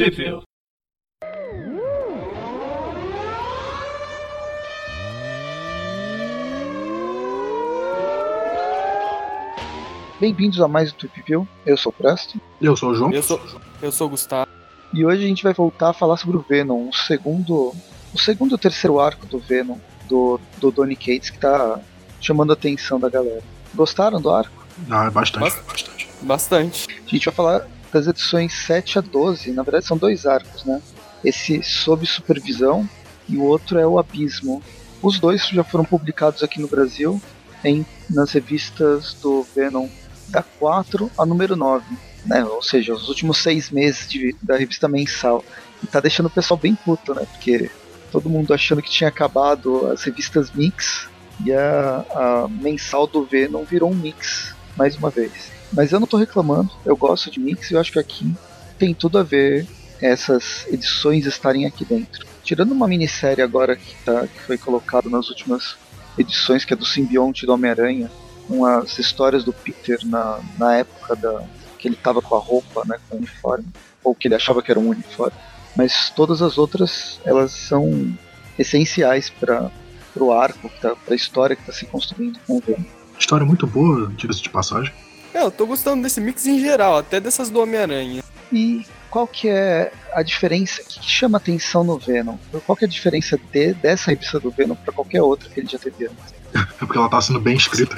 Sheffield. Bem-vindos a mais um Tweep View. Eu sou o Presto. Eu sou o João. Eu sou, eu sou o Gustavo. E hoje a gente vai voltar a falar sobre o Venom, o segundo, o segundo ou terceiro arco do Venom, do, do Donny Cates, que tá chamando a atenção da galera. Gostaram do arco? Ah, é bastante. Bast- bastante. Bastante. A gente vai falar das edições 7 a 12, na verdade são dois arcos, né? Esse sob supervisão e o outro é o Abismo. Os dois já foram publicados aqui no Brasil em, nas revistas do Venom da 4 a número 9, né? Ou seja, os últimos seis meses de- da revista mensal. E tá deixando o pessoal bem puto, né? Porque todo mundo achando que tinha acabado as revistas mix e a, a mensal do Venom virou um mix mais uma vez. Mas eu não tô reclamando, eu gosto de mix e eu acho que aqui tem tudo a ver essas edições estarem aqui dentro. Tirando uma minissérie agora que, tá, que foi colocado nas últimas edições, que é do simbionte do Homem-Aranha, com as histórias do Peter na, na época da, que ele tava com a roupa, né, com o uniforme, ou que ele achava que era um uniforme. Mas todas as outras, elas são essenciais para o arco, para a história que está se construindo com o Venom. História muito boa, diga-se de passagem. É, eu tô gostando desse mix em geral, até dessas do Homem-Aranha. E qual que é a diferença? O que, que chama atenção no Venom? Qual que é a diferença de, dessa revista do Venom para qualquer outra que ele já teve antes? É porque ela tá sendo bem escrita.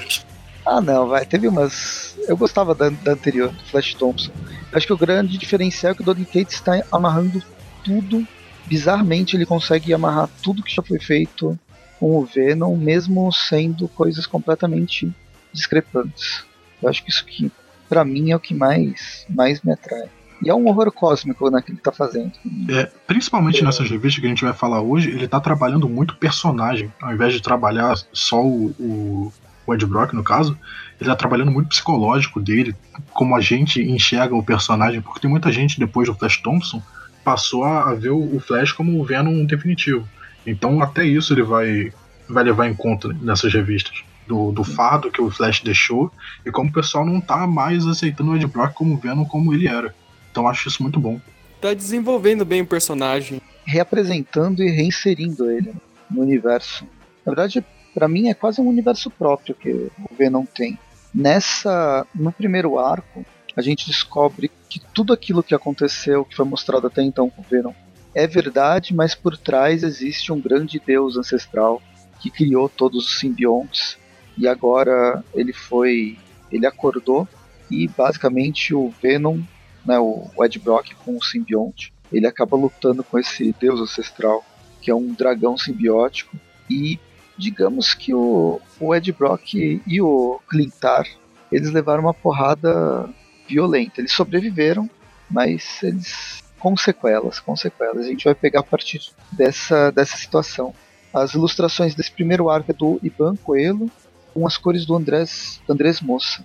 Ah, não, vai. Teve umas. Eu gostava da, da anterior, do Flash Thompson. Acho que o grande diferencial é que o Donny Cates está amarrando tudo. Bizarramente, ele consegue amarrar tudo que já foi feito com o Venom, mesmo sendo coisas completamente discrepantes. Eu acho que isso que, pra mim, é o que mais, mais me atrai. E é um horror cósmico né, que ele tá fazendo. É, principalmente nessas revistas que a gente vai falar hoje, ele tá trabalhando muito personagem. Ao invés de trabalhar só o, o, o Ed Brock, no caso, ele tá trabalhando muito psicológico dele, como a gente enxerga o personagem, porque tem muita gente, depois do Flash Thompson, passou a, a ver o, o Flash como o Venom definitivo. Então até isso ele vai, vai levar em conta nessas revistas. Do, do fardo que o Flash deixou e como o pessoal não tá mais aceitando o Ed Brock como Venom como ele era. Então acho isso muito bom. Tá desenvolvendo bem o personagem. reapresentando e reinserindo ele no universo. Na verdade, pra mim é quase um universo próprio que o Venom tem. Nessa, no primeiro arco, a gente descobre que tudo aquilo que aconteceu, que foi mostrado até então com o Venom, é verdade, mas por trás existe um grande deus ancestral que criou todos os simbiontes e agora ele foi, ele acordou e basicamente o Venom, né, o Ed Brock com o simbionte, ele acaba lutando com esse deus ancestral, que é um dragão simbiótico, e digamos que o, o Ed Brock e o Clintar, eles levaram uma porrada violenta. Eles sobreviveram, mas eles com sequelas, com sequelas. A gente vai pegar a partir dessa, dessa situação. As ilustrações desse primeiro arco é do Iban Coelho, com as cores do Andrés, Andrés Moça.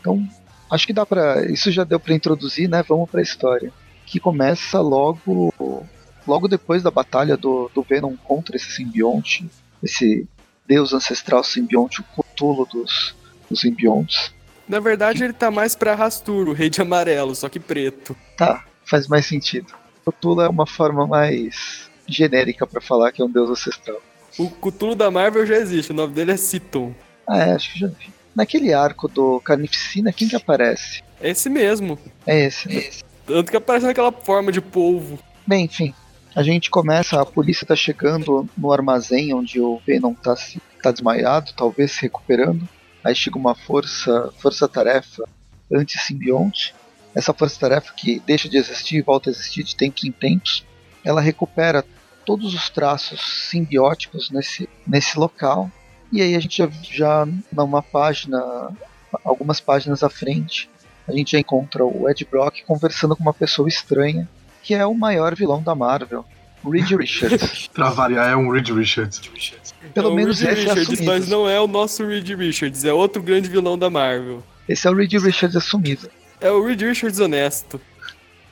Então, acho que dá para isso já deu para introduzir, né? Vamos para a história que começa logo logo depois da batalha do, do Venom contra esse simbionte, esse deus ancestral simbionte, o Cthulhu dos, dos simbiontes. Na verdade, ele tá mais pra Rastur, o rei de amarelo, só que preto. Tá, faz mais sentido. Cthulhu é uma forma mais genérica para falar que é um deus ancestral. O Cthulhu da Marvel já existe, o nome dele é Citon. Ah, é, acho que já vi. Naquele arco do Carnificina, quem que aparece? É esse mesmo. É esse. né? Tanto que aparece naquela forma de polvo. Bem, enfim, a gente começa, a polícia tá chegando no armazém onde o Venom tá, se, tá desmaiado, talvez se recuperando. Aí chega uma força, força-tarefa anti-simbionte. Essa força-tarefa que deixa de existir e volta a existir de tempos em tempos. Ela recupera todos os traços simbióticos nesse, nesse local. E aí a gente já, já numa página, algumas páginas à frente, a gente já encontra o Ed Brock conversando com uma pessoa estranha, que é o maior vilão da Marvel, Reed Richards. Pra variar, é um Reed Richards. Pelo é o menos Reed esse é Richards, assumido. mas não é o nosso Reed Richards, é outro grande vilão da Marvel. Esse é o Reed Richards assumido. É o Reed Richards honesto.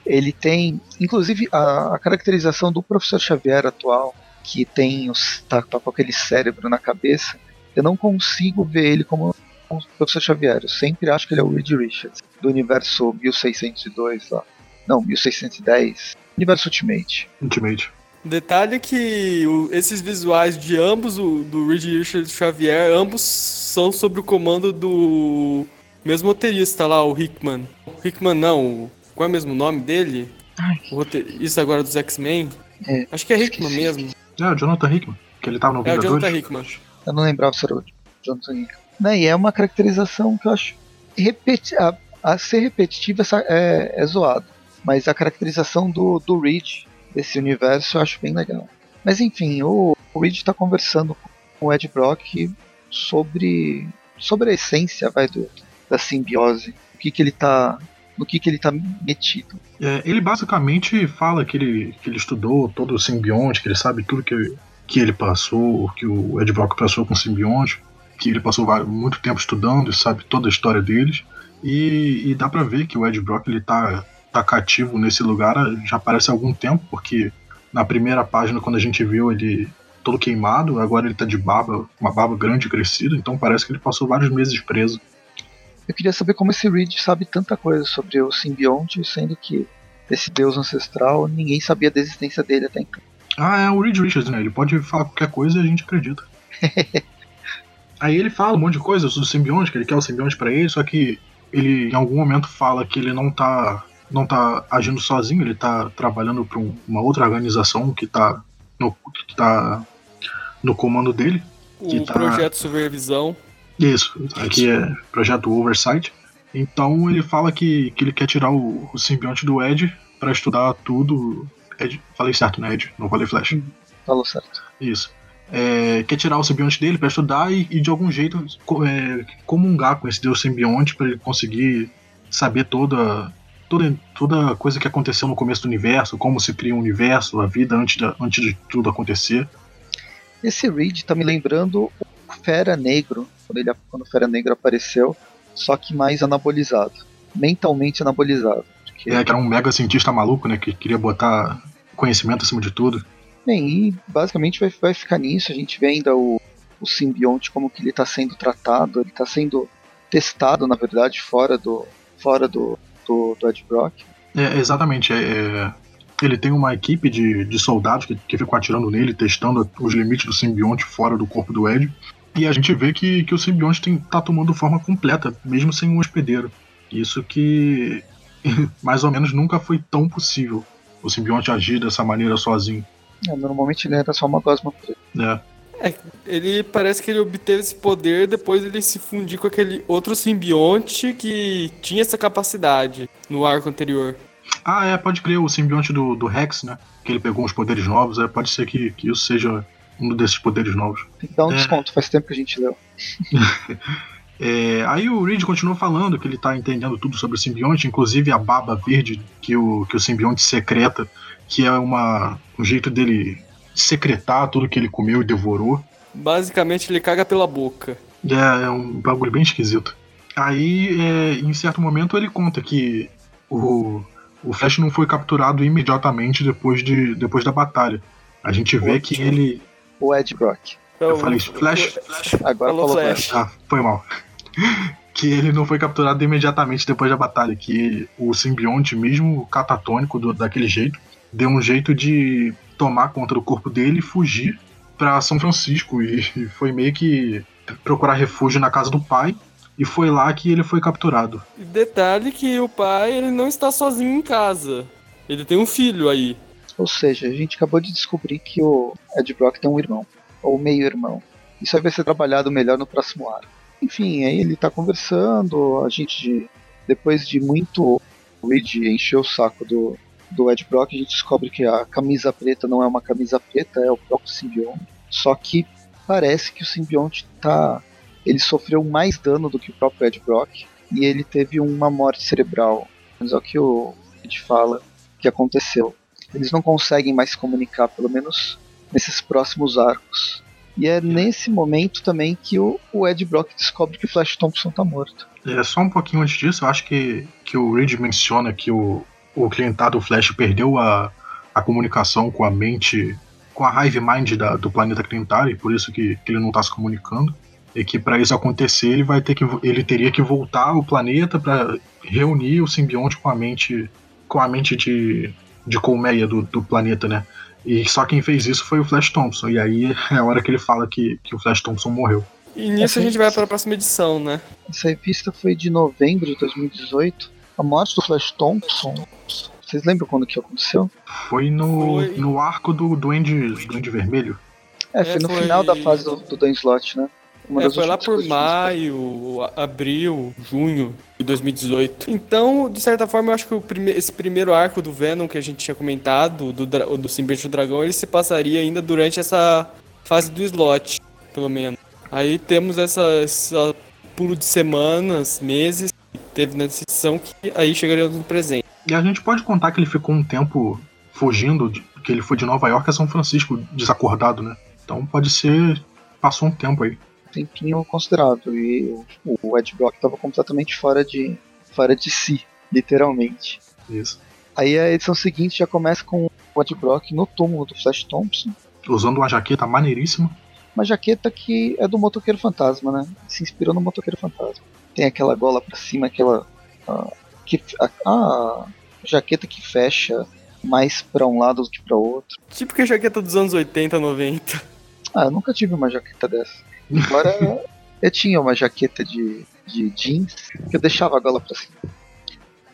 Ele tem, inclusive, a, a caracterização do Professor Xavier atual, que tem os, tá, tá com aquele cérebro na cabeça. Eu não consigo ver ele como o Professor Xavier. Eu sempre acho que ele é o Reed Richards, do universo 1602 lá. Não, 1610. Universo Ultimate. Ultimate. Detalhe que o- esses visuais de ambos, o, do Reed Richards Xavier, ambos são sob o comando do mesmo roteirista lá, o Hickman. Hickman não, o- qual é o mesmo nome dele? Ai. O roteirista agora dos X-Men? É, Acho que é Hickman esqueci. mesmo. É, o Jonathan Hickman, que ele tava no É o Vingadores. Jonathan Hickman. Eu não lembrava se era o Jonathan Hickman. Né, e é uma caracterização que eu acho. Repeti a, a ser repetitiva é, é zoado. Mas a caracterização do, do Reed, desse universo, eu acho bem legal. Mas enfim, o, o Reed está conversando com o Ed Brock sobre, sobre a essência vai, do, da simbiose. O que, que ele tá. No que, que ele tá metido. É, ele basicamente fala que ele, que ele estudou todo o simbionte, que ele sabe tudo que, que ele passou, que o Ed Brock passou com o simbionte, que ele passou muito tempo estudando e sabe toda a história deles. E, e dá pra ver que o Ed Brock ele tá, tá cativo nesse lugar já parece algum tempo, porque na primeira página, quando a gente viu ele todo queimado, agora ele tá de barba, uma barba grande crescida, então parece que ele passou vários meses preso. Eu queria saber como esse Reed sabe tanta coisa sobre o simbionte, sendo que esse deus ancestral, ninguém sabia da existência dele até então. Ah, é o Reed Richards, né? Ele pode falar qualquer coisa e a gente acredita. Aí ele fala um monte de coisa do simbionte, que ele quer o simbionte pra ele, só que ele em algum momento fala que ele não tá, não tá agindo sozinho, ele tá trabalhando pra um- uma outra organização que tá no, que tá no comando dele. Que O tá- projeto Supervisão. Isso, aqui é projeto Oversight. Então ele fala que, que ele quer tirar o, o simbionte do Ed pra estudar tudo. Ed, falei certo, né, Ed? Não falei Flash. Falou certo. Isso. É, quer tirar o simbionte dele pra estudar e, e de algum jeito é, comungar com esse deus simbionte pra ele conseguir saber toda, toda toda coisa que aconteceu no começo do universo, como se cria o universo, a vida antes, da, antes de tudo acontecer. Esse Reed tá me lembrando Fera Negro, quando, ele, quando o Fera Negro apareceu, só que mais anabolizado. Mentalmente anabolizado. Porque, É, que era um mega cientista maluco, né, que queria botar conhecimento acima de tudo. Bem, e basicamente vai, vai ficar nisso. A gente vê ainda o, o simbionte, como que ele está sendo tratado, ele está sendo testado, na verdade, fora do, fora do, do, do Ed Brock. É, exatamente. é, é, ele tem uma equipe de, de soldados que, que ficam atirando nele, testando os limites do simbionte fora do corpo do Ed. E a gente vê que, que o simbionte tem, tá tomando forma completa, mesmo sem um hospedeiro. Isso que mais ou menos nunca foi tão possível. O simbionte agir dessa maneira sozinho. É, normalmente ele era só uma gosma preta. né? Ele parece que ele obteve esse poder depois ele se fundir com aquele outro simbionte que tinha essa capacidade no arco anterior. Ah, é, pode crer, o simbionte do, do Rex, né? Que ele pegou uns poderes novos, é, pode ser que, que isso seja um desses poderes novos. Dar um É. desconto, faz tempo que a gente leu. É, aí o Reed continua falando que ele tá entendendo tudo sobre o simbionte, inclusive a baba verde que o, que o simbionte secreta, que é uma, um jeito dele secretar tudo que ele comeu e devorou. Basicamente ele caga pela boca. É, é um bagulho bem esquisito. Aí, é, em certo momento, ele conta que o, o Flash não foi capturado imediatamente depois, de, depois da batalha. A gente vê que ele. O Ed Brock. Eu falei Flash, Agora Falou falou Flash. Flash. Ah, foi mal. que ele não foi capturado imediatamente depois da batalha, que o simbionte, mesmo catatônico do- daquele jeito, deu um jeito de tomar conta do corpo dele e fugir pra São Francisco e, e foi meio que procurar refúgio na casa do pai e foi lá que ele foi capturado. E Detalhe que o pai ele não está sozinho em casa. Ele tem um filho aí. Ou seja, a gente acabou de descobrir que o Ed Brock tem um irmão, ou meio-irmão. Isso vai ser trabalhado melhor no próximo arco. Enfim, aí ele tá conversando, a gente, depois de muito Reed encher o saco do, do Ed Brock, a gente descobre que a camisa preta não é uma camisa preta, é o próprio simbionte. Só que parece que o simbionte tá. Ele sofreu mais dano do que o próprio Ed Brock e ele teve uma morte cerebral. Mas é o que o Ed fala que aconteceu. Eles não conseguem mais se comunicar, pelo menos nesses próximos arcos. E é nesse momento também que o, o Ed Brock descobre que o Flash Thompson tá morto. É, só um pouquinho antes disso, eu acho que, que o Reed menciona que o, o clientado Flash perdeu a, a comunicação com a mente, com a Hive Mind da- do planeta Clientar, e por isso que, que ele não está se comunicando. E que para isso acontecer, ele vai ter que ele teria que voltar ao planeta para reunir o simbionte com a mente com a mente de, de colmeia do, do planeta, né? E só quem fez isso foi o Flash Thompson. E aí é a hora que ele fala que, que o Flash Thompson morreu. E nisso a gente vai para a próxima edição, né? Essa revista foi de novembro de 2018. A morte do Flash Thompson. Vocês lembram quando que aconteceu? Foi no, foi... no arco do Duende, Duende Vermelho. É, foi é, no foi... final da fase do, do Dan Slot, né? É, foi lá por maio, abril, junho de 2018. Então, de certa forma, eu acho que prime esse primeiro arco do Venom que a gente tinha comentado, do, do Simbionte do Dragão, ele se passaria ainda durante essa fase do slot, pelo menos. Aí temos essa, essa pulo de semanas, meses, teve nessa edição que aí chegaria no presente. E a gente pode contar que ele ficou um tempo fugindo, que ele foi de Nova York a São Francisco desacordado, né? Então pode ser. Passou um tempo aí. Tempinho considerável. E o Ed Brock estava completamente fora de, fora de si, literalmente. Isso. Aí a edição seguinte já começa com o Ed Brock no túmulo do Flash Thompson. Usando uma jaqueta maneiríssima. Uma jaqueta que é do Motoqueiro Fantasma, né? Se inspirou no Motoqueiro Fantasma. Tem aquela gola pra cima, aquela. Uh, que, a, a jaqueta que fecha mais para um lado do que para outro. Tipo que a jaqueta dos anos 80, 90. Ah, eu nunca tive uma jaqueta dessa. Embora eu tinha uma jaqueta de, de jeans que eu deixava a gola pra cima.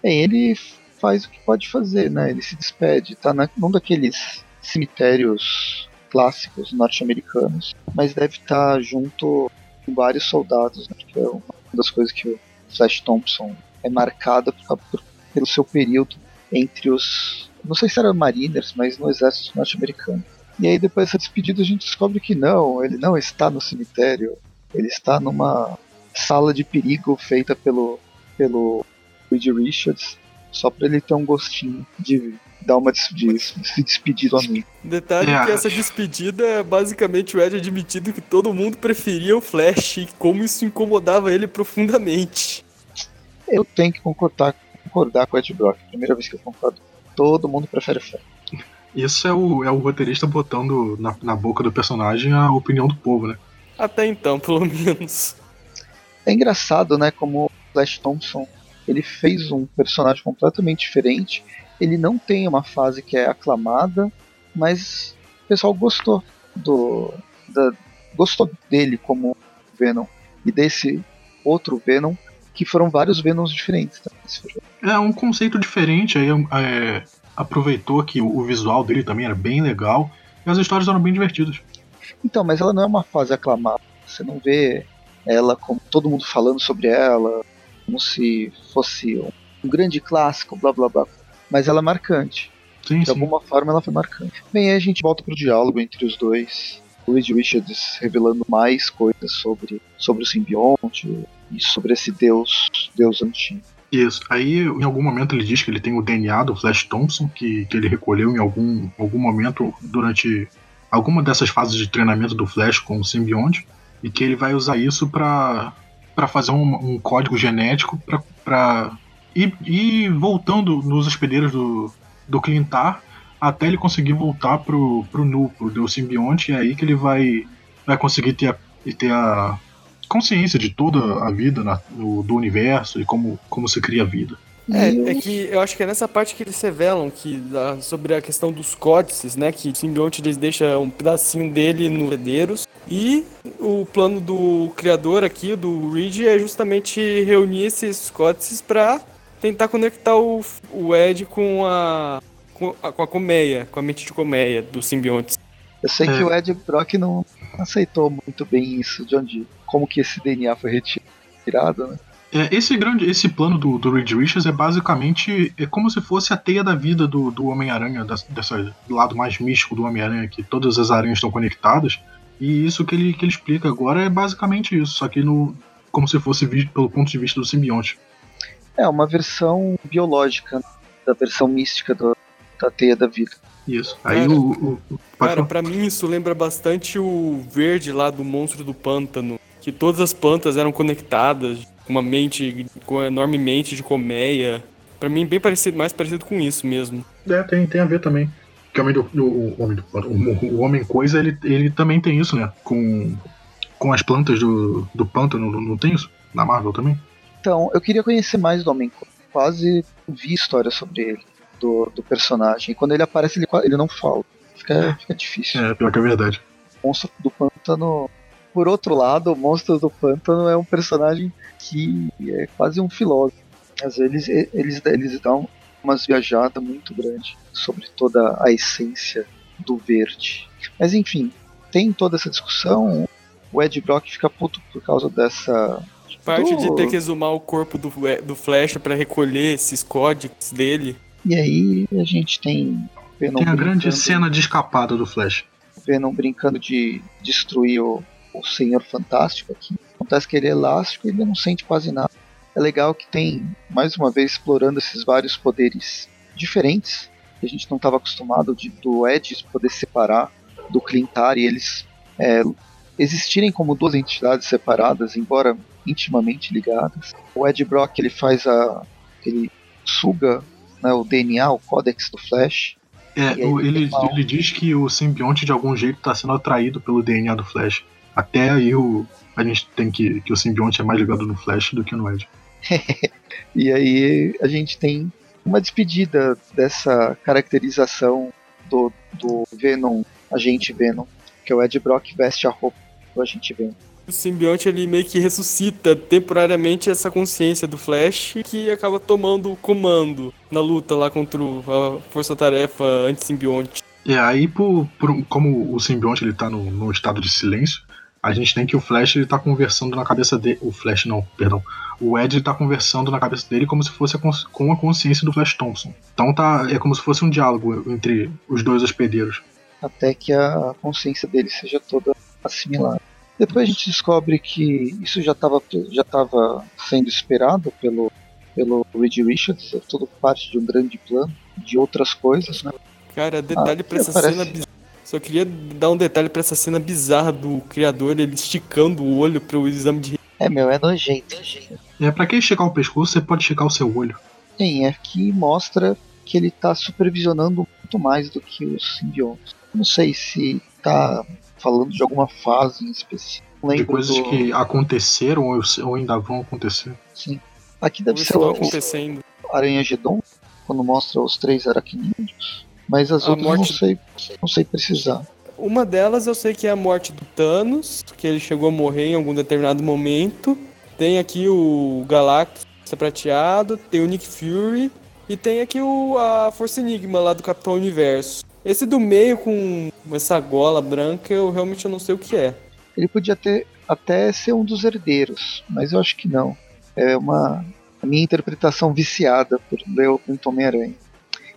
Bem, ele faz o que pode fazer, né? Ele se despede, tá na, num daqueles cemitérios clássicos norte-americanos, mas deve estar tá junto com vários soldados, né? Que é uma das coisas que o Flash Thompson é marcado por, por, pelo seu período entre os não sei se era Mariners, mas no exército norte-americano. E aí depois dessa despedida a gente descobre que não, ele não está no cemitério, ele está numa sala de perigo feita pelo pelo Reed Richards, só para ele ter um gostinho de dar uma de, de, se despedir do amigo. Detalhe é. que essa despedida é basicamente o Ed admitindo que todo mundo preferia o Flash e como isso incomodava ele profundamente. Eu tenho que concordar, concordar com o Ed Brock, primeira vez que eu concordo todo mundo prefere fé. Isso é o, é o roteirista botando na, na boca do personagem a opinião do povo, né? Até então, pelo menos. É engraçado, né, como o Flash Thompson ele fez um personagem completamente diferente. Ele não tem uma fase que é aclamada, mas o pessoal gostou do da, gostou dele como Venom e desse outro Venom que foram vários Venoms diferentes. Tá? É um conceito diferente, aí é, aproveitou que o visual dele também era bem legal e as histórias eram bem divertidas. Então, mas ela não é uma fase aclamada. Você não vê ela como todo mundo falando sobre ela, como se fosse um, grande clássico, blá blá blá. Mas ela é marcante. Sim, de sim. alguma forma ela foi marcante. Bem, aí a gente volta pro diálogo entre os dois. O Reed Richards revelando mais coisas sobre, sobre o simbionte e sobre esse deus, deus antigo. Isso. Aí, em algum momento, ele diz que ele tem o DNA do Flash Thompson, que, que ele recolheu em algum, algum momento durante alguma dessas fases de treinamento do Flash com o simbionte, e que ele vai usar isso para fazer um, um, código genético para ir, ir voltando nos hospedeiros do, do Clintar até ele conseguir voltar pro, pro núcleo do simbionte, e é aí que ele vai, vai conseguir ter a, ter a consciência de toda a vida na, no, do universo e como, como se cria a vida. É, é que eu acho que é nessa parte que eles revelam que sobre a questão dos códices, né? Que o simbionte eles deixa um pedacinho dele no herdeiros. E o plano do criador aqui, do Reed, é justamente reunir esses códices para tentar conectar o, o Ed com a, com a, com a colmeia, com a mente de colmeia dos simbiontes. Eu sei é. que o Ed Brock não aceitou muito bem isso, de onde, como que esse DNA foi retirado, né? É, esse grande, esse plano do, do Reed Richards é basicamente é como se fosse a teia da vida do, do Homem-Aranha, dessa do lado mais místico do Homem-Aranha, que todas as aranhas estão conectadas. E isso que ele, que ele explica agora é basicamente isso, só que no, como se fosse visto pelo ponto de vista do simbionte. É uma versão biológica da versão mística do, da teia da vida. Isso. Aí cara, o, o, Cara, pra mim isso lembra bastante o verde lá do monstro do pântano. Que todas as plantas eram conectadas, com uma mente, com uma enorme mente de colmeia. Pra mim, bem parecido, mais parecido com isso mesmo. É, tem, tem a ver também. Que o homem do, o, o homem do o, o, homem coisa, ele, ele também tem isso, né? Com, com as plantas do, do pântano, não tem isso? Na Marvel também? Então, eu queria conhecer mais do Homem Coisa. Quase vi história sobre ele. Do, do personagem. E quando ele aparece, ele, ele não fala. Fica, fica difícil. É, pior que é verdade. O monstro do pântano. Por outro lado, o monstro do pântano é um personagem que é quase um filósofo. Às vezes eles, eles dão umas viajadas muito grandes sobre toda a essência do verde. Mas enfim, tem toda essa discussão. O Ed Brock fica puto por causa dessa. Parte do... de ter que exumar o corpo do, do Flash para recolher esses códigos dele. E aí a gente tem. Venom tem a grande cena de escapada do Flash. Venom brincando de destruir o, o Senhor Fantástico aqui. Acontece que ele é elástico e ele não sente quase nada. É legal que tem, mais uma vez, explorando esses vários poderes diferentes, que a gente não estava acostumado de, do Ed poder separar do Clintar e eles é, existirem como duas entidades separadas, embora intimamente ligadas. O Ed Brock ele faz a. ele suga né, o DNA, o códex do Flash. É, o, ele, ele diz que o simbionte de algum jeito está sendo atraído pelo DNA do Flash. Até aí o, a gente tem que. que o simbionte é mais ligado no Flash do que no Ed. e aí a gente tem uma despedida dessa caracterização do, do Venom, agente Venom, que é o Ed Brock veste a roupa do agente Venom. O simbionte ele meio que ressuscita temporariamente essa consciência do Flash que acaba tomando o comando na luta lá contra a força-tarefa anti-simbionte. E aí, por, por, como o simbionte ele tá no, no estado de silêncio, a gente tem que o Flash ele tá conversando na cabeça dele. O Flash não, perdão. O Ed está conversando na cabeça dele como se fosse a com a consciência do Flash Thompson. Então tá, é como se fosse um diálogo entre os dois hospedeiros. Até que a consciência dele seja toda assimilada. Depois a gente descobre que isso já estava já tava sendo esperado pelo, pelo Reed Richards, é tudo parte de um grande plano, de outras coisas, né? Cara, detalhe ah, pra essa cena bizarra só queria dar um detalhe para essa cena bizarra do criador, ele esticando o olho pro exame de. É, meu, é nojento. É, pra quem esticar o pescoço, você pode esticar o seu olho. Sim, é que mostra que ele tá supervisionando muito mais do que os simbiontes. Não sei se tá falando de alguma fase em específico. de coisas do... que aconteceram ou, ou, ainda vão acontecer. Sim. Aqui deve ser o acontecendo. Aranha Gedon, quando mostra os três aracnídeos. Mas as a outras morte... não sei, não sei precisar. Uma delas eu sei que é a morte do Thanos, que ele chegou a morrer em algum determinado momento. Tem aqui o Galactus prateado, tem o Nick Fury e tem aqui o, a Força Enigma lá do Capitão Universo. Esse do meio com essa gola branca eu realmente não sei o que é. Ele podia ter até ser um dos herdeiros, mas eu acho que não. É uma a minha interpretação viciada por ler o Homem-Aranha.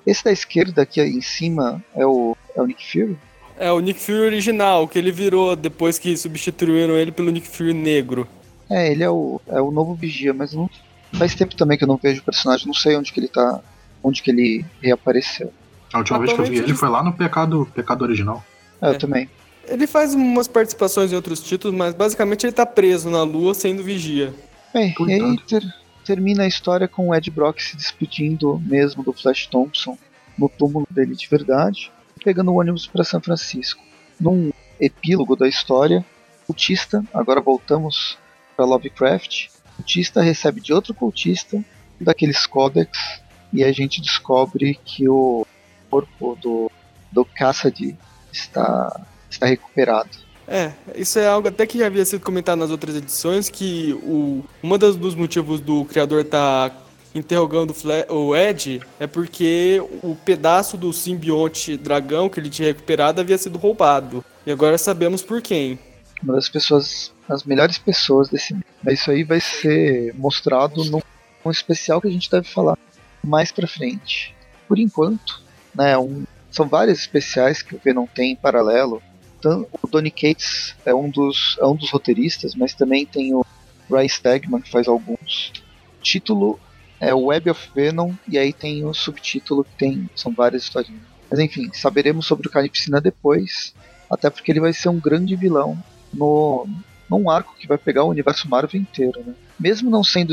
Esse da esquerda aqui em cima é o, é o Nick Fury? É o Nick Fury original, que ele virou depois que substituíram ele pelo Nick Fury negro. É, ele é o, é o novo Vigia, mas não, faz tempo também que eu não vejo o personagem, não sei onde que ele tá, onde que ele reapareceu. A última vez que eu vi ele foi lá no Pecado, Pecado Original. É, eu é. também. Ele faz umas participações em outros títulos, mas basicamente ele tá preso na lua sendo vigia. Bem, e aí ter, termina a história com o Ed Brock se despedindo mesmo do Flash Thompson no túmulo dele de verdade, pegando o ônibus para São Francisco. Num epílogo da história, o cultista, agora voltamos para Lovecraft, o cultista recebe de outro cultista daqueles códex e a gente descobre que o corpo do, do Cassidy está, está recuperado. É, isso é algo até que já havia sido comentado nas outras edições, que o, uma das, dos motivos do criador estar tá interrogando o Ed é porque o pedaço do simbionte dragão que ele tinha recuperado havia sido roubado. E agora sabemos por quem. Uma das pessoas, as melhores pessoas desse. Isso aí vai ser mostrado num, num especial que a gente deve falar mais pra frente. Por enquanto, né, um, são vários especiais que o Venom tem em paralelo o Donny Cates é um dos, é um dos roteiristas, mas também tem o Ray Stegman, que faz alguns. O título é Web of Venom, e aí tem o subtítulo que tem. São várias historinhas. Mas enfim, saberemos sobre o Carnificina depois, até porque ele vai ser um grande vilão no, num arco que vai pegar o universo Marvel inteiro. Né? Mesmo não sendo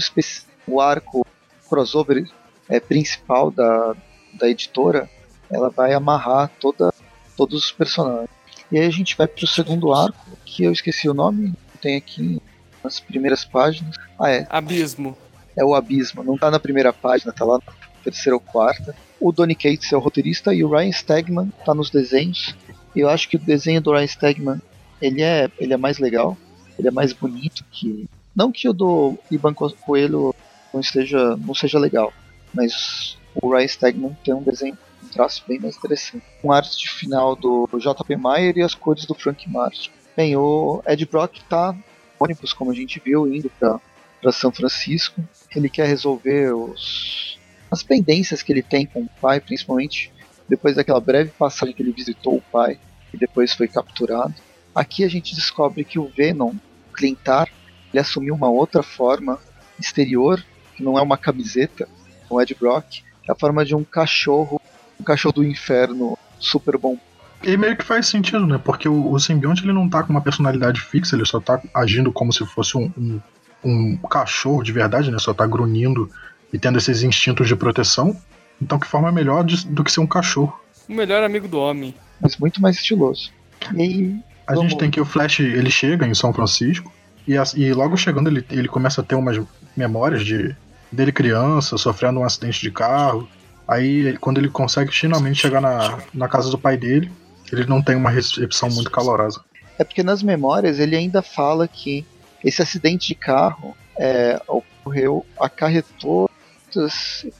o arco crossover é, principal da, da editora, ela vai amarrar toda, todos os personagens. E aí a gente vai pro segundo arco, que eu esqueci o nome, tem aqui nas primeiras páginas. Ah, é. Abismo. É o Abismo, não tá na primeira página, tá lá na terceira ou quarta. o Donny Cates é o roteirista e o Ryan Stegman tá nos desenhos. Eu acho que o desenho do Ryan Stegman ele é, ele é mais legal, ele é mais bonito que não que o do Iban Coelho não esteja não seja legal, mas o Ryan Stegman tem um desenho traço bem mais interessante. Um arte final do J.P. Mayer e as cores do Frank Martin. Bem, o Ed Brock tá ônibus, como a gente viu, indo para São Francisco. Ele quer resolver os, as pendências que ele tem com o pai, principalmente depois daquela breve passagem que ele visitou o pai e depois foi capturado. Aqui a gente descobre que o Venom, Clintar, ele assumiu uma outra forma exterior, que não é uma camiseta, o Ed Brock, é a forma de um cachorro, um cachorro do inferno super bom. E meio que faz sentido, né? Porque o, o simbionte ele não tá com uma personalidade fixa, ele só tá agindo como se fosse um, um, um cachorro de verdade, né? Só tá grunhindo e tendo esses instintos de proteção. Então, que forma melhor de, do que ser um cachorro? O melhor amigo do homem. Mas muito mais estiloso. E aí, a vamos... gente tem que o Flash ele chega em São Francisco e, e logo chegando ele, ele começa a ter umas memórias de dele criança, sofrendo um acidente de carro. Aí, quando ele consegue finalmente chegar na, na casa do pai dele, ele não tem uma recepção muito calorosa. É porque nas memórias ele ainda fala que esse acidente de carro é, ocorreu, acarretou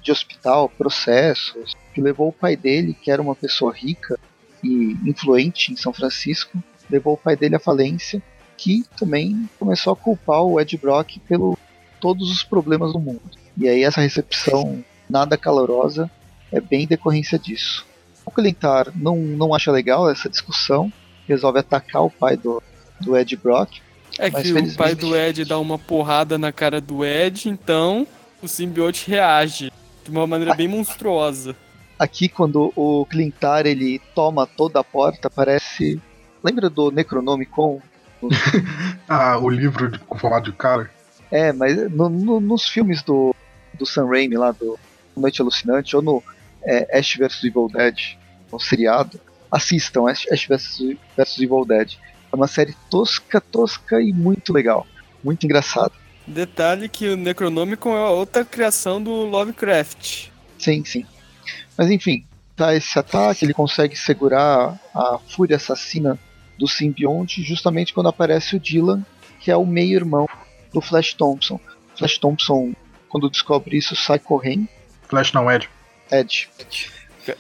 de hospital, processos, que levou o pai dele, que era uma pessoa rica e influente em São Francisco, levou o pai dele à falência, que também começou a culpar o Ed Brock pelo todos os problemas do mundo. E aí essa recepção nada calorosa é bem decorrência disso. O Clintar não, não acha legal essa discussão, resolve atacar o pai do, do Ed Brock. É que o pai do Ed dá uma porrada na cara do Ed, então o simbionte reage de uma maneira bem monstruosa. Aqui, quando o Clintar ele toma toda a porta, parece. Lembra do Necronomicon? ah, o livro com formato de cara? É, mas no, no, nos filmes do, do Sam Raimi lá, do Noite Alucinante, ou no é, Ash vs Evil Dead, um seriado, assistam Ash, Ash vs, vs Evil Dead. É uma série tosca, tosca e muito legal. Muito engraçada. Detalhe que o Necronomicon é outra criação do Lovecraft. Sim, sim. Mas enfim, tá esse ataque, ele consegue segurar a fúria assassina do simbionte justamente quando aparece o Dylan, que é o meio-irmão do Flash Thompson. Flash Thompson, quando descobre isso, sai correndo. Flash não, Ed. Ed.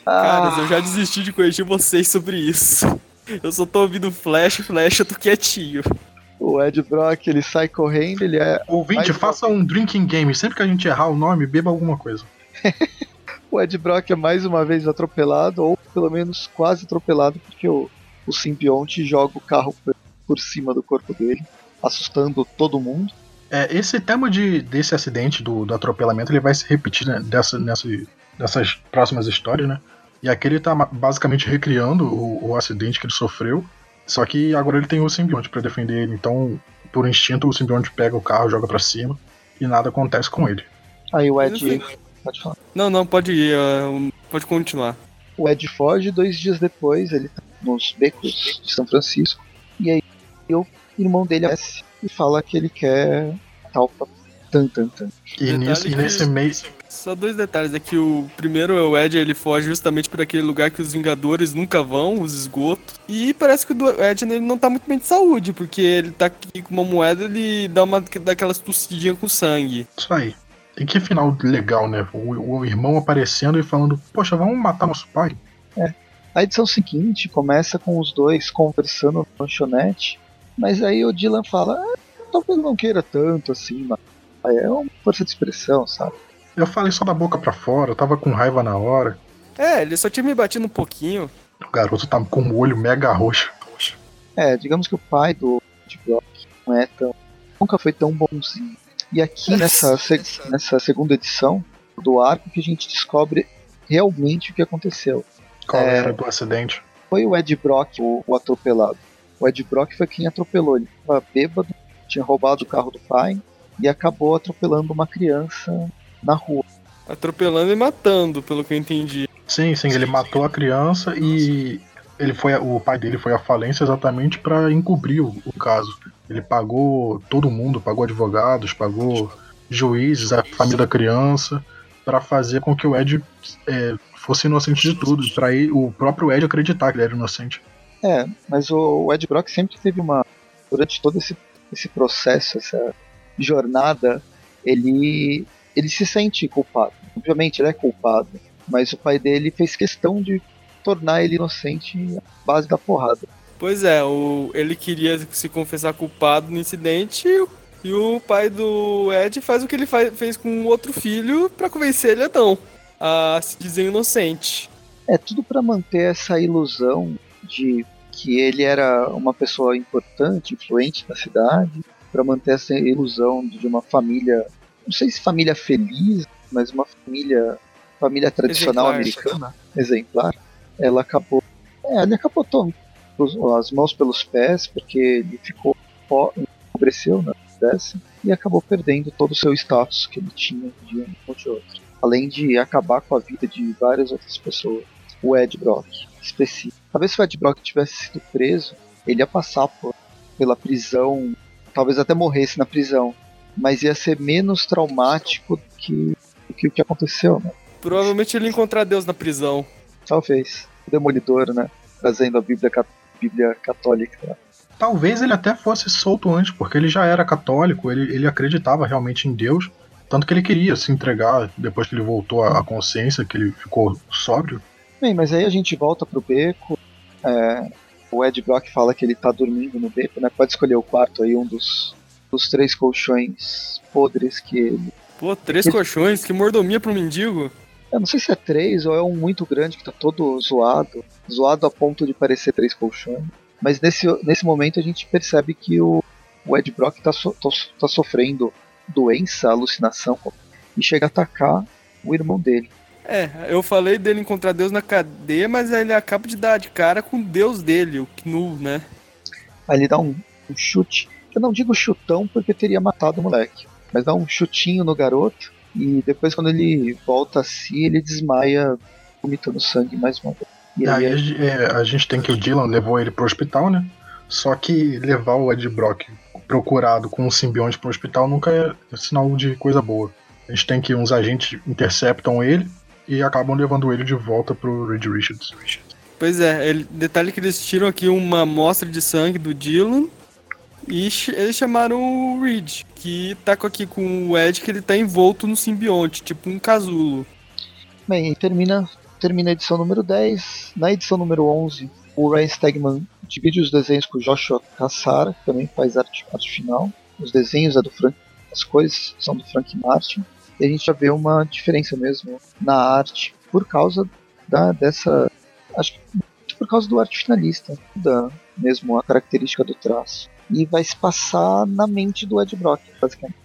Caras, ah. eu já desisti de corrigir vocês sobre isso. Eu só tô ouvindo Flash, Flash, eu tô quietinho. O Ed Brock, ele sai correndo, ele é. Ouvinte, faça um drinking game. Sempre que a gente errar o nome, beba alguma coisa. o Ed Brock é mais uma vez atropelado, ou pelo menos quase atropelado, porque o, o simbionte joga o carro por, por cima do corpo dele, assustando todo mundo. É, esse tema de, desse acidente, do, do atropelamento, ele vai se repetir né, dessa, nessa, nessas próximas histórias, né? E aqui ele tá basicamente recriando o, o acidente que ele sofreu só que agora ele tem o simbionte para defender ele, então por instinto o simbionte pega o carro, joga para cima e nada acontece com ele. Aí o Ed. Pode falar. Não, não, pode ir, uh, pode continuar. O Ed foge, dois dias depois, ele tá nos becos de São Francisco, e aí o irmão dele aparece e fala que ele quer tal tan tan tan. E, nisso, e nesse mês só dois detalhes. É que o primeiro é o Ed, ele foge justamente para aquele lugar que os Vingadores nunca vão, os esgotos. E parece que o Ed ele não tá muito bem de saúde, porque ele tá aqui com uma moeda, ele dá uma daquelas tossidinhas com sangue. Isso aí. E que final legal, né? O, o irmão aparecendo e falando, poxa, vamos matar nosso pai. É. A edição seguinte começa com os dois conversando no lanchonete, mas aí o Dylan fala, ah, talvez não queira tanto assim, mas é uma força de expressão, sabe? Eu falei só da boca para fora, eu tava com raiva na hora. É, ele só tinha me batido um pouquinho. O garoto tá com o olho mega roxo. É, digamos que o pai do Block não é tão. nunca foi tão bonzinho. E aqui nessa, nessa segunda edição do arco que a gente descobre realmente o que aconteceu. Qual é, era do acidente? Foi o Ed Brock, o, o atropelado. O Ed Brock foi quem atropelou. Ele estava bêbado, tinha roubado o carro do pai e acabou atropelando uma criança na rua. Atropelando e matando, pelo que eu entendi. Sim, sim, ele matou a criança e ele foi o pai dele foi à falência exatamente para encobrir o, o, caso. Ele pagou todo mundo, pagou advogados, pagou juízes, a família da criança para fazer com que o Ed é, fosse inocente de tudo, para o próprio Ed acreditar que ele era inocente. É, mas o, o Ed Brock sempre teve uma. Durante todo esse, esse processo, essa jornada, ele, ele se sente culpado. Obviamente, ele é culpado, mas o pai dele fez questão de tornar ele inocente à base da porrada. Pois é, o, ele queria se confessar culpado no incidente e o pai do Ed faz o que ele faz, fez com o outro filho para convencer ele a não, a se dizer inocente. É tudo para manter essa ilusão de que ele era uma pessoa importante, influente na cidade, para manter essa ilusão de uma família, não sei se família feliz, mas uma família família tradicional exemplar. americana, exemplar. Ela acabou, é, ele acabou tomando as mãos pelos pés porque ele ficou empobreceu na né, e acabou perdendo todo o seu status que ele tinha de um ou de outro. Além de acabar com a vida de várias outras pessoas. O Ed Brock, específico. Talvez se o Ed Brock tivesse sido preso, ele ia passar por, pela prisão, talvez até morresse na prisão, mas ia ser menos traumático do que, do que o que aconteceu, né? Provavelmente ele ia encontrar Deus na prisão. Talvez. O Demolidor, né? Trazendo a Bíblia, Bíblia católica. Né? Talvez ele até fosse solto antes, porque ele já era católico, ele, ele acreditava realmente em Deus, tanto que ele queria se entregar depois que ele voltou à consciência, que ele ficou sóbrio. Bem, mas aí a gente volta pro beco. É, o Ed Brock fala que ele tá dormindo no beco, né? Pode escolher o quarto aí, um dos, dos três colchões podres que ele. Pô, três ele... colchões? Que mordomia pro mendigo! Eu não sei se é três ou é um muito grande que tá todo zoado. Zoado a ponto de parecer três colchões. Mas nesse, nesse momento a gente percebe que o, o Ed Brock tá, so, tá, tá sofrendo doença, alucinação, e chega a atacar o irmão dele. É, eu falei dele encontrar Deus na cadeia, mas ele acaba de dar de cara com Deus dele, o Knu, né? Aí ele dá um, um chute. Eu não digo chutão porque teria matado o moleque, mas dá um chutinho no garoto e depois quando ele volta a si, ele desmaia vomitando sangue mais uma vez. E aí, aí é, a gente tem que o Dylan levou ele pro hospital, né? Só que levar o Ed Brock procurado com um simbionte pro hospital nunca é sinal de coisa boa. A gente tem que uns agentes interceptam ele e acabam levando ele de volta pro Reed Richards. Pois é, ele, detalhe que eles tiram aqui uma amostra de sangue do Dylan e eles chamaram o Reed, que tá aqui com o Ed, que ele tá envolto no simbionte, tipo um casulo. Bem, termina, termina a edição número 10. Na edição número 11, o Ryan Stegman divide os desenhos com o Joshua Cassara, que também faz arte, arte final. Os desenhos é do Frank, as coisas são do Frank Martin e a gente já vê uma diferença mesmo na arte por causa da, dessa. Acho que por causa do arte finalista, da mesmo a característica do traço. E vai se passar na mente do Ed Brock.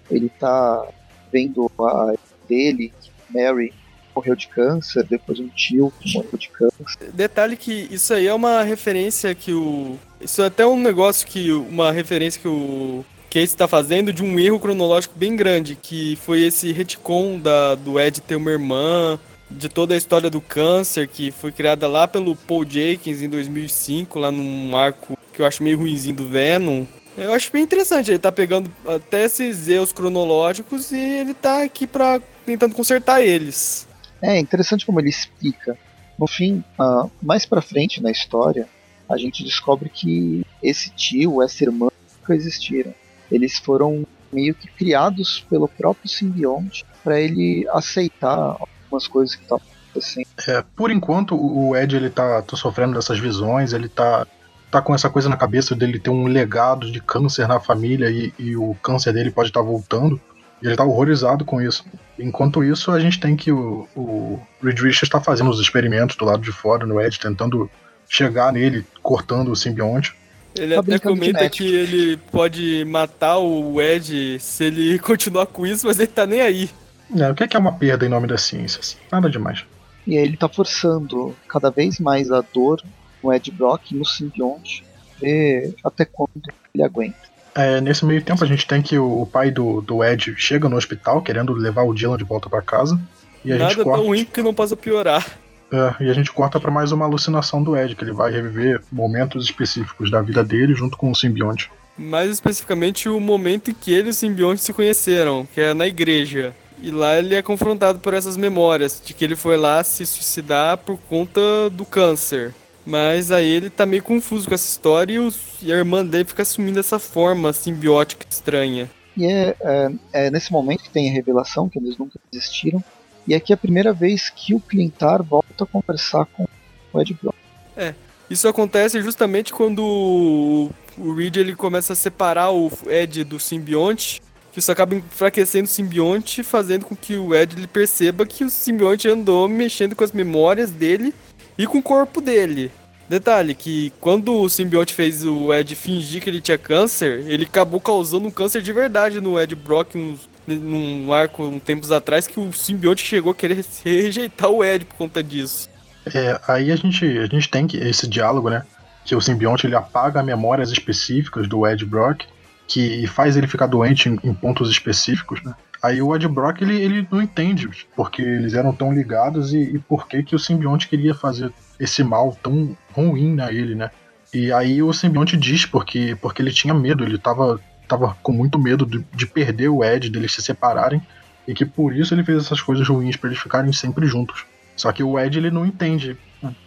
Ele tá vendo a dele, Mary, morreu de câncer, depois um tio que morreu de câncer. Detalhe que isso aí é uma referência que o. Isso é até um negócio que. Uma referência que o Case está fazendo de um erro cronológico bem grande, que foi esse retcon da, do Ed ter uma irmã, de toda a história do câncer, que foi criada lá pelo Paul Jenkins em 2005, lá num arco que eu acho meio ruimzinho do Venom. Eu acho bem interessante, ele tá pegando até esses erros cronológicos e ele tá aqui para tentando consertar eles. É interessante como ele explica. No fim, uh, mais para frente na história, a gente descobre que esse tio, essa irmã, nunca existiram eles foram meio que criados pelo próprio simbionte para ele aceitar algumas coisas que estavam acontecendo. É, por enquanto, o Ed ele tá, tá sofrendo dessas visões, ele tá, tá com essa coisa na cabeça dele ter um legado de câncer na família e, e o câncer dele pode estar tá voltando. E ele tá horrorizado com isso. Enquanto isso, a gente tem que o, o Reed Richards está fazendo os experimentos do lado de fora no Ed, tentando chegar nele, cortando o simbionte. Ele tá até comenta que ele pode matar o Ed se ele continuar com isso, mas ele tá nem aí. É, o que é, que é uma perda em nome da ciência? Nada demais. E aí ele tá forçando cada vez mais a dor no Ed Brock no simbionte, ver até quando ele aguenta. É, nesse meio tempo a gente tem que o, o, pai do, do Ed chega no hospital querendo levar o Dylan de volta para casa. E a Nada gente corta... tão ruim que não possa piorar. É, e a gente corta para mais uma alucinação do Ed, que ele vai reviver momentos específicos da vida dele junto com o simbionte. Mais especificamente o momento em que ele e o simbionte se conheceram, que é na igreja. E lá ele é confrontado por essas memórias de que ele foi lá se suicidar por conta do câncer. Mas aí ele tá meio confuso com essa história e, os, e a irmã dele fica assumindo essa forma simbiótica estranha. E é, é, é, nesse momento que tem a revelação que eles nunca existiram. E aqui é a primeira vez que o Clintar volta a conversar com o Ed Brock. É. Isso acontece justamente quando o Reed ele começa a separar o Ed do simbionte, que isso acaba enfraquecendo o simbionte, fazendo com que o Ed ele perceba que o simbionte andou mexendo com as memórias dele e com o corpo dele. Detalhe que quando o simbionte fez o Ed fingir que ele tinha câncer, ele acabou causando um câncer de verdade no Ed Brock uns, num arco um tempos atrás que o simbionte chegou a querer rejeitar o Ed por conta disso. É, aí a gente, a gente tem que, esse diálogo, né? Que o simbionte ele apaga memórias específicas do Ed Brock, que faz ele ficar doente em, em pontos específicos, né? Aí o Ed Brock ele, ele não entende porque eles eram tão ligados e, e por que, que o simbionte queria fazer esse mal tão ruim a ele, né? E aí o simbionte diz porque, porque ele tinha medo, ele tava, tava com muito medo de, de perder o Ed, deles se separarem, e que por isso ele fez essas coisas ruins para eles ficarem sempre juntos. Só que o Ed ele não entende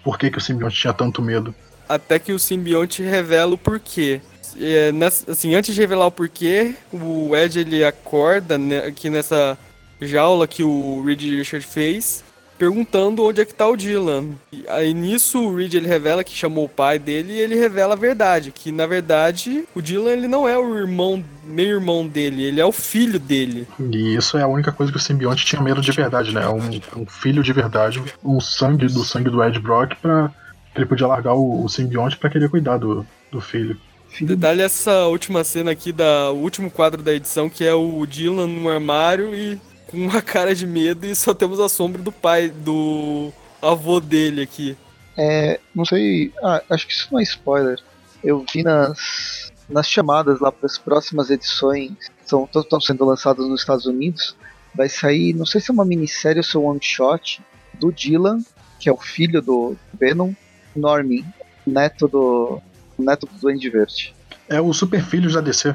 por que, que o simbionte tinha tanto medo. Até que o simbionte revela o porquê. É, nessa, assim, antes de revelar o porquê, o Ed ele acorda né, aqui nessa jaula que o Reed Richard fez, perguntando onde é que tá o Dylan. E aí nisso o Reed ele revela que chamou o pai dele e ele revela a verdade, que na verdade o Dylan ele não é o irmão, meio irmão dele, ele é o filho dele. E isso é a única coisa que o simbionte tinha medo de verdade, né? Um, um filho de verdade, o sangue do sangue do Ed Brock para ele podia largar o, o simbionte para querer cuidar do, do filho. Detalhe essa última cena aqui da o último quadro da edição que é o Dylan no armário e com uma cara de medo e só temos a sombra do pai, do avô dele aqui. É, não sei, ah, acho que isso não é spoiler. Eu vi nas, nas chamadas lá para as próximas edições, são estão sendo lançadas nos Estados Unidos. Vai sair, não sei se é uma minissérie ou se é um one shot do Dylan, que é o filho do Venom, Norman, neto do neto do Duende Verde. É o Super Filhos da DC.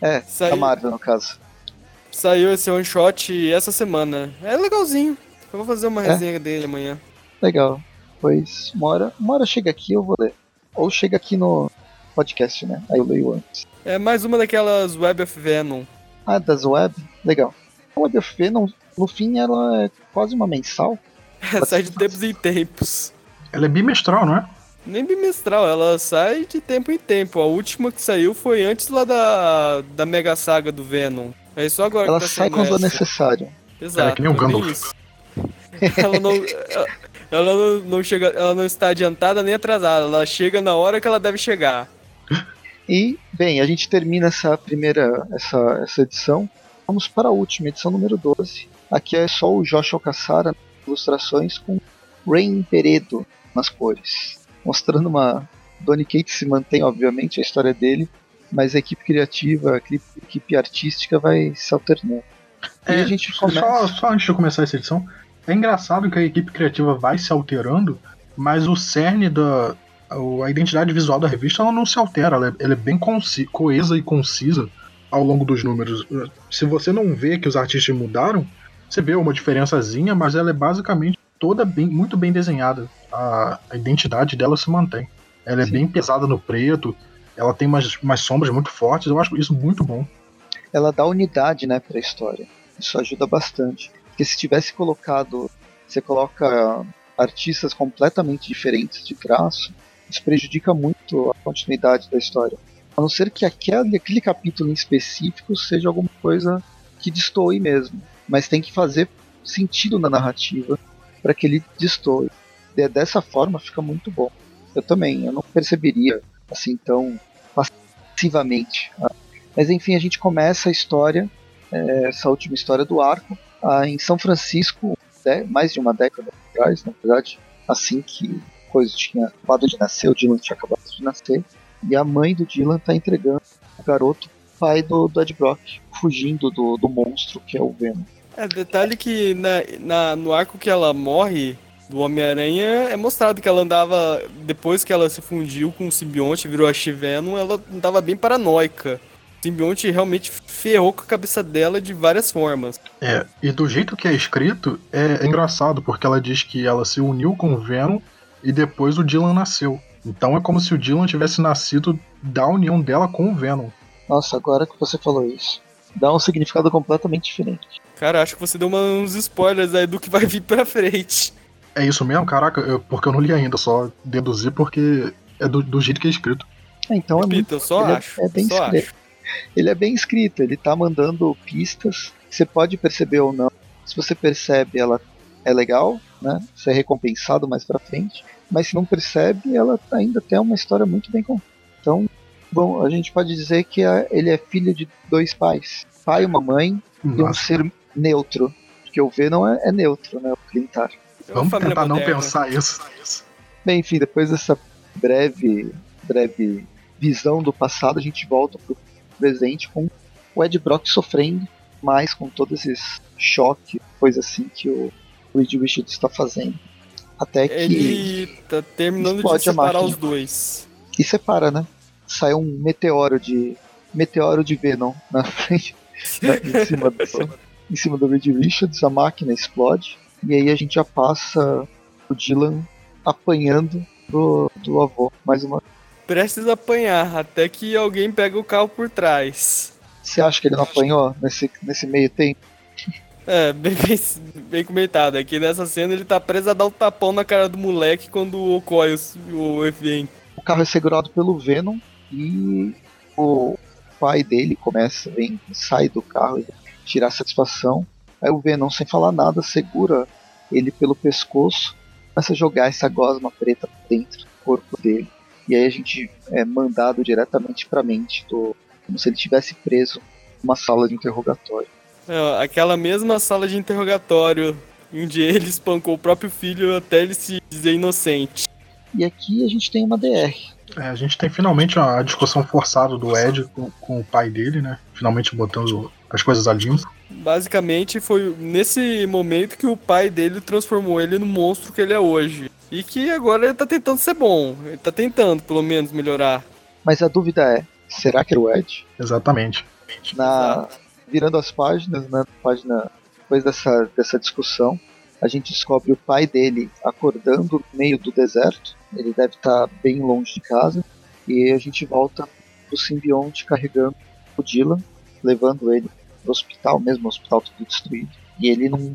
É, Saiu. da Marvel no caso. Saiu esse one shot essa semana. É legalzinho. Eu vou fazer uma é. resenha dele amanhã. Legal. Pois uma hora, uma hora chega aqui eu vou ler. Ou chega aqui no podcast, né? Aí eu leio antes. É mais uma daquelas Web of Venom. Ah, das Web? Legal. A Web of Venom, no fim, ela é quase uma mensal. É, sai de tempos em tempos. Ela é bimestral, não é? Nem bimestral, ela sai de tempo em tempo. A última que saiu foi antes lá da, da Mega Saga do Venom. É só agora ela que tá sai quando é necessário. Exato. É que nem o Gandalf. ela não, ela não, não chega, ela não está adiantada nem atrasada. Ela chega na hora que ela deve chegar. E bem, a gente termina essa primeira essa, essa edição. Vamos para a última edição número 12. Aqui é só o Josh Alcaçara ilustrações com Rain Peredo nas cores, mostrando uma Donny Kate se mantém obviamente a história dele, mas a equipe criativa, a equipe artística vai se alternando. É, e a gente começa... só, só antes de eu começar essa edição, é engraçado que a equipe criativa vai se alterando, mas o cerne da. A identidade visual da revista ela não se altera, ela é, ela é bem coesa e concisa ao longo dos números. Se você não vê que os artistas mudaram, você vê uma diferençazinha, mas ela é basicamente toda bem, muito bem desenhada. A, a identidade dela se mantém. Ela é Sim. bem pesada no preto, ela tem umas, umas sombras muito fortes, eu acho isso muito bom. Ela dá unidade, né, pra história. Isso ajuda bastante. Porque se tivesse colocado. Você coloca artistas completamente diferentes de traço, isso prejudica muito a continuidade da história. A não ser que aquele, aquele capítulo em específico seja alguma coisa que destoe mesmo. Mas tem que fazer sentido na narrativa para que ele destoe. E dessa forma fica muito bom. Eu também, eu não perceberia assim tão passivamente. Tá? Mas enfim, a gente começa a história, é, essa última história do arco, ah, em São Francisco, mais de uma década atrás, na verdade, assim que coisa tinha acabado de nascer, o Dylan tinha acabado de nascer, e a mãe do Dylan está entregando o garoto, pai do, do Ed Brock, fugindo do, do monstro que é o Venom. É, detalhe que na, na, no arco que ela morre, do Homem-Aranha é mostrado que ela andava, depois que ela se fundiu com o simbionte, virou a Chiveno, ela andava bem paranoica. simbionte realmente ferrou com a cabeça dela de várias formas. É, e do jeito que é escrito, é, é engraçado, porque ela diz que ela se uniu com o Venom e depois o Dylan nasceu. Então é como se o Dylan tivesse nascido da união dela com o Venom. Nossa, agora que você falou isso, dá um significado completamente diferente. Cara, acho que você deu uma, uns spoilers aí do que vai vir pra frente. É isso mesmo? Caraca, eu, porque eu não li ainda, só deduzi porque é do, do jeito que é escrito. É, então Repito, é muito, eu só ele é- acho. É, bem só escrito. acho. Ele é bem escrito, ele tá mandando pistas. Você pode perceber ou não. Se você percebe, ela é legal, né? Você é recompensado mais pra frente. Mas se não percebe, ela ainda tem uma história muito bem contada. Então, bom, a gente pode dizer que a- ele é filho de dois pais. Pai e uma mãe e um Nossa, ser neutro. Porque o Venom é, é neutro, né? O Clintar. É vamos tentar não moderna. pensar isso. Bem, enfim, depois dessa breve, breve visão do passado, a gente volta pro presente com o Ed Brock sofrendo mais com todos esses choques, coisa assim que o Reed Richards está fazendo. Até que Ele tá terminando de separar máquina. os dois. e separa, né? Sai um meteoro de meteoro de Venom na frente, na- em cima do, em cima do Reed Richards, a máquina explode e aí a gente já passa o Dylan apanhando do, do avô mais uma Prestes a apanhar, até que alguém pega o carro por trás. Você acha que ele não apanhou nesse, nesse meio tempo? É, bem, bem, bem comentado. Aqui nessa cena ele tá preso a dar um tapão na cara do moleque quando ocorre o, o evento. O carro é segurado pelo Venom e o pai dele começa, vem, sai do carro e tirar satisfação. Aí o Venom, sem falar nada, segura ele pelo pescoço, começa a jogar essa gosma preta dentro do corpo dele. E aí a gente é mandado diretamente pra mente, do, como se ele tivesse preso numa sala de interrogatório. É, aquela mesma sala de interrogatório onde ele espancou o próprio filho até ele se dizer inocente. E aqui a gente tem uma DR. É, a gente tem finalmente a discussão forçada do Ed com, com o pai dele, né? Finalmente botando as coisas a limpo. Basicamente foi nesse momento que o pai dele transformou ele no monstro que ele é hoje. E que agora ele tá tentando ser bom. Ele tá tentando, pelo menos, melhorar. Mas a dúvida é, será que era o Ed? Exatamente. na virando as páginas, né, página depois dessa dessa discussão, a gente descobre o pai dele acordando no meio do deserto. Ele deve estar bem longe de casa e a gente volta pro simbionte carregando o Dylan, levando ele pro hospital, mesmo o hospital tudo destruído. E ele não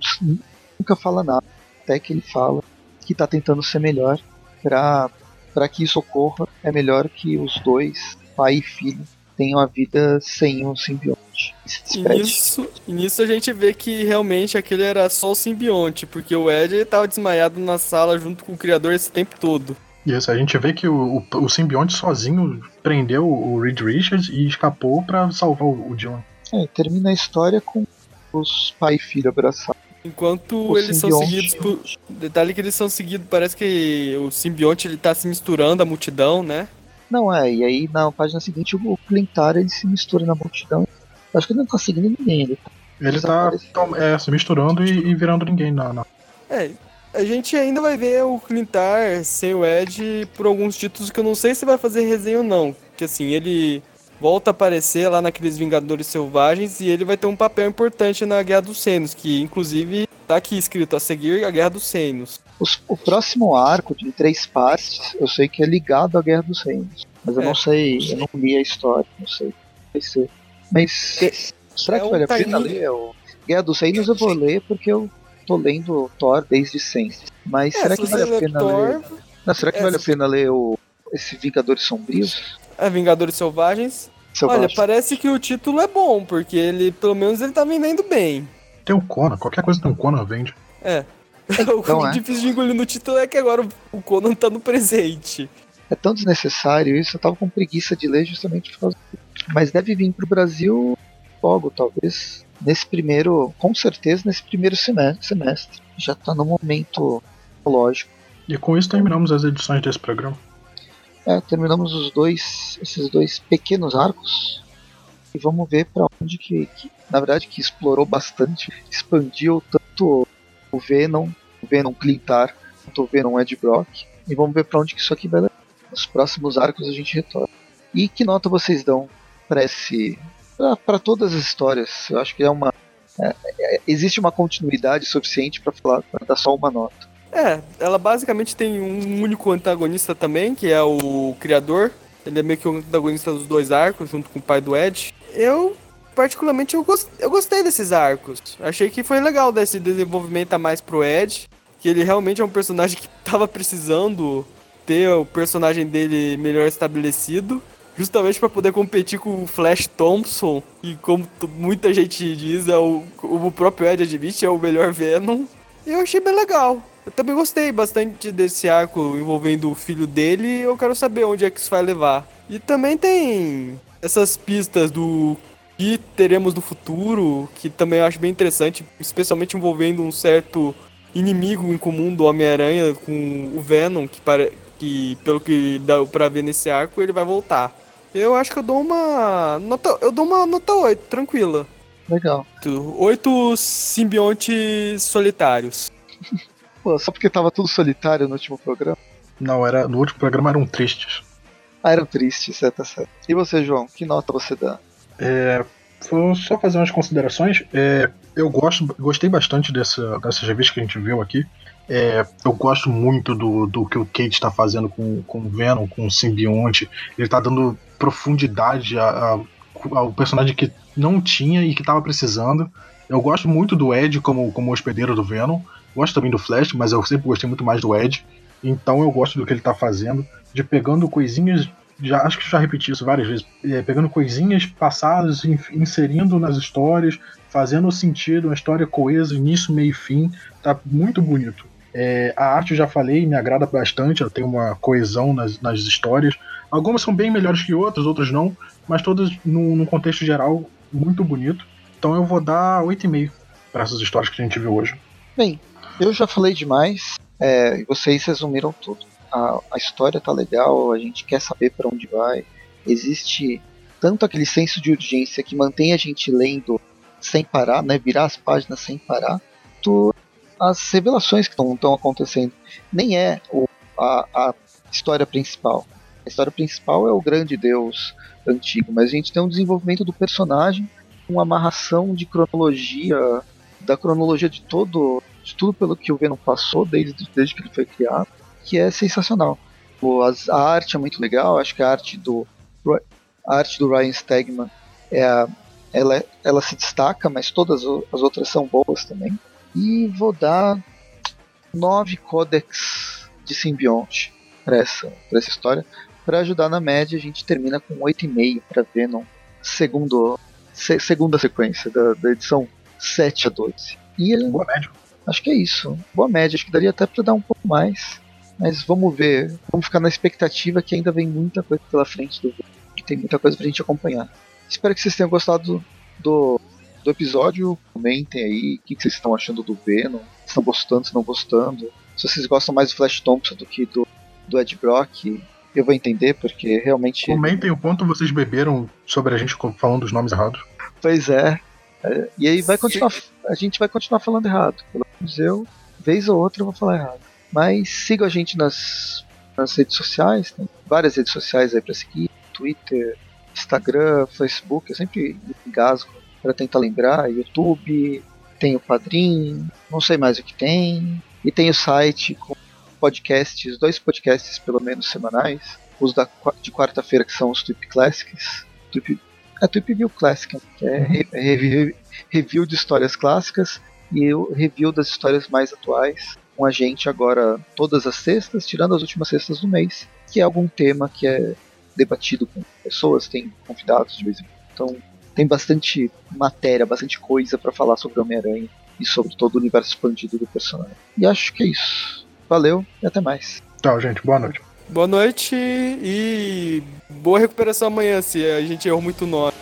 nunca fala nada, até que ele fala que está tentando ser melhor para para que isso ocorra. É melhor que os dois, pai e filho, tenham a vida sem o simbionte. E nisso, e nisso a gente vê que realmente aquele era só o simbionte, porque o Ed ele tava desmaiado na sala junto com o criador esse tempo todo. Isso, a gente vê que o, o, o simbionte sozinho prendeu o Reed Richards e escapou pra salvar o, o Dylan. É, termina a história com os pai e filho abraçados. Enquanto O eles são simbionte. seguidos por. Detalhe que eles são seguidos, parece que o simbionte ele tá se misturando à multidão, né? Não é, e aí na página seguinte o Clintar ele se mistura na multidão. Acho que ele não tá seguindo ninguém, ele tá Ele tá é, se misturando e, e virando ninguém na, na- É, a gente ainda vai ver o Clintar sem o Ed por alguns títulos que eu não sei se vai fazer resenha ou não. Que assim, ele volta a aparecer lá naqueles Vingadores Selvagens e ele vai ter um papel importante na Guerra dos Senos, que inclusive tá aqui escrito a seguir a Guerra dos Senos. Os- o próximo arco de três partes, eu sei que é ligado à Guerra dos Reinos. Mas eu É. não sei, eu não li a história, não sei. Vai ser. Mas será é que um vale a pena ler? O Guerra dos Reinos eu vou ler porque eu tô lendo Thor desde sempre. Mas É, será se que vale a pena Thor, ler? Não, será que é, vale a pena ler o, esse Vingadores Sombrios? É Vingadores Selvagens. Selvagem? Olha, parece que o título é bom, porque ele, pelo menos, ele tá vendendo bem. Tem o Conan, qualquer coisa tem o Conan vende. É. Então o é. difícil de engolir no título é que agora o Conan tá no presente. É tão desnecessário isso, eu tava com preguiça de ler justamente por causa disso. Mas deve vir pro Brasil logo, talvez. Nesse primeiro, com certeza nesse primeiro semestre. semestre. Já tá no momento lógico. E com isso terminamos as edições desse programa. É, terminamos os dois, esses dois pequenos arcos. E vamos ver pra onde que, que, na verdade, que explorou bastante, expandiu tanto o Venom, o Venom Clintar, quanto o Venom Ed Brock. E vamos ver pra onde que isso aqui vai levar. Nos próximos arcos a gente retorna. E que nota vocês dão pra esse para todas as histórias. Eu acho que é uma. É, é, existe uma continuidade suficiente para falar pra dar só uma nota. É, ela basicamente tem um único antagonista também, que é o criador. Ele é meio que o antagonista dos dois arcos, junto com o pai do Ed. Eu, particularmente, eu, gost, eu gostei desses arcos. Achei que foi legal desse desenvolvimento a mais pro Ed. Que ele realmente é um personagem que tava precisando ter o personagem dele melhor estabelecido justamente para poder competir com o Flash Thompson, e como muita gente diz, é o, o próprio Ed admite, é o melhor Venom. E eu achei bem legal. Eu também gostei bastante desse arco envolvendo o filho dele e eu quero saber onde é que isso vai levar. E também tem essas pistas do que teremos no futuro, que também eu acho bem interessante, especialmente envolvendo um certo inimigo em comum do Homem-Aranha com o Venom, que, para, que pelo que dá pra ver nesse arco, ele vai voltar. Eu acho que eu dou uma nota, eu dou uma nota 8, tranquila. Legal. Oito simbiontes solitários. Pô, só porque tava tudo solitário no último programa? Não, era no último programa eram tristes. Ah, eram tristes, é, tá certo. E você, João, que nota você dá? É, vou só fazer umas considerações. É, eu gosto, gostei bastante dessa, dessas revistas que a gente viu aqui. É, eu gosto muito do, do que o Kate está fazendo com, com o Venom, com o simbionte. Ele está dando profundidade a, a, ao personagem que não tinha e que estava precisando. Eu gosto muito do Ed como, como hospedeiro do Venom. Gosto também do Flash, mas eu sempre gostei muito mais do Ed. Então eu gosto do que ele está fazendo, de pegando coisinhas, já acho que já repeti isso várias vezes, é, pegando coisinhas passadas, inserindo nas histórias, fazendo sentido, uma história coesa, início, meio e fim. Tá muito bonito. É, a arte, eu já falei, me agrada bastante, ela tem uma coesão nas, nas histórias. Algumas são bem melhores que outras, outras não, mas todas, num, contexto geral, muito bonito. Então eu vou dar 8,5 para essas histórias que a gente viu hoje. Bem, eu já falei demais, é, vocês resumiram tudo. A, a história tá legal, a gente quer saber para onde vai. Existe tanto aquele senso de urgência que mantém a gente lendo sem parar, né, virar as páginas sem parar, tu, as revelações que estão acontecendo. Nem é o, a, a história principal. A história principal é o grande deus antigo, mas a gente tem um desenvolvimento do personagem, uma amarração de cronologia, da cronologia de todo, de tudo pelo que o Venom passou desde, desde que ele foi criado, que é sensacional. As, a arte é muito legal, acho que a arte do a arte do Ryan Stegman é a, ela, ela se destaca, mas todas as outras são boas também. E vou dar nove códex de simbionte para essa, essa história. Para ajudar na média, a gente termina com 8,5 para Venom, segundo, se, segunda sequência da, da, edição 7 a 12. E ele, Boa média. Acho que é isso. Boa média. Acho que daria até para dar um pouco mais. Mas vamos ver. Vamos ficar na expectativa que ainda vem muita coisa pela frente do que tem muita coisa pra gente acompanhar. Espero que vocês tenham gostado do, do episódio. Comentem aí o que, que vocês estão achando do Venom. Se estão gostando, se não gostando. Se vocês gostam mais do Flash Thompson do que do, do Ed Brock, eu vou entender, porque realmente. Comentem o quanto vocês beberam sobre a gente falando os nomes errados. Pois é. é e aí vai continuar. A gente vai continuar falando errado. Pelo menos eu, vez ou outra, eu vou falar errado. Mas siga a gente nas, nas redes sociais, tem várias redes sociais aí para seguir: Twitter, Instagram, Facebook. Eu sempre engasgo para tentar lembrar. YouTube, tem o Padrim, não sei mais o que tem. E tem o site com podcasts, dois podcasts pelo menos semanais. Os da, de quarta-feira, que são os Tweep Classics. Tweep, é Tweep View Classic, que é review, review de histórias clássicas e o review das histórias mais atuais com a gente agora todas as sextas, tirando as últimas sextas do mês, que é algum tema que é debatido com pessoas, tem convidados de vez em quando. Então tem bastante matéria, bastante coisa para falar sobre Homem-Aranha e sobre todo o universo expandido do personagem. E acho que é isso. Valeu e até mais. Tchau, gente. Boa noite. Boa noite e boa recuperação amanhã, se a gente errou muito nome.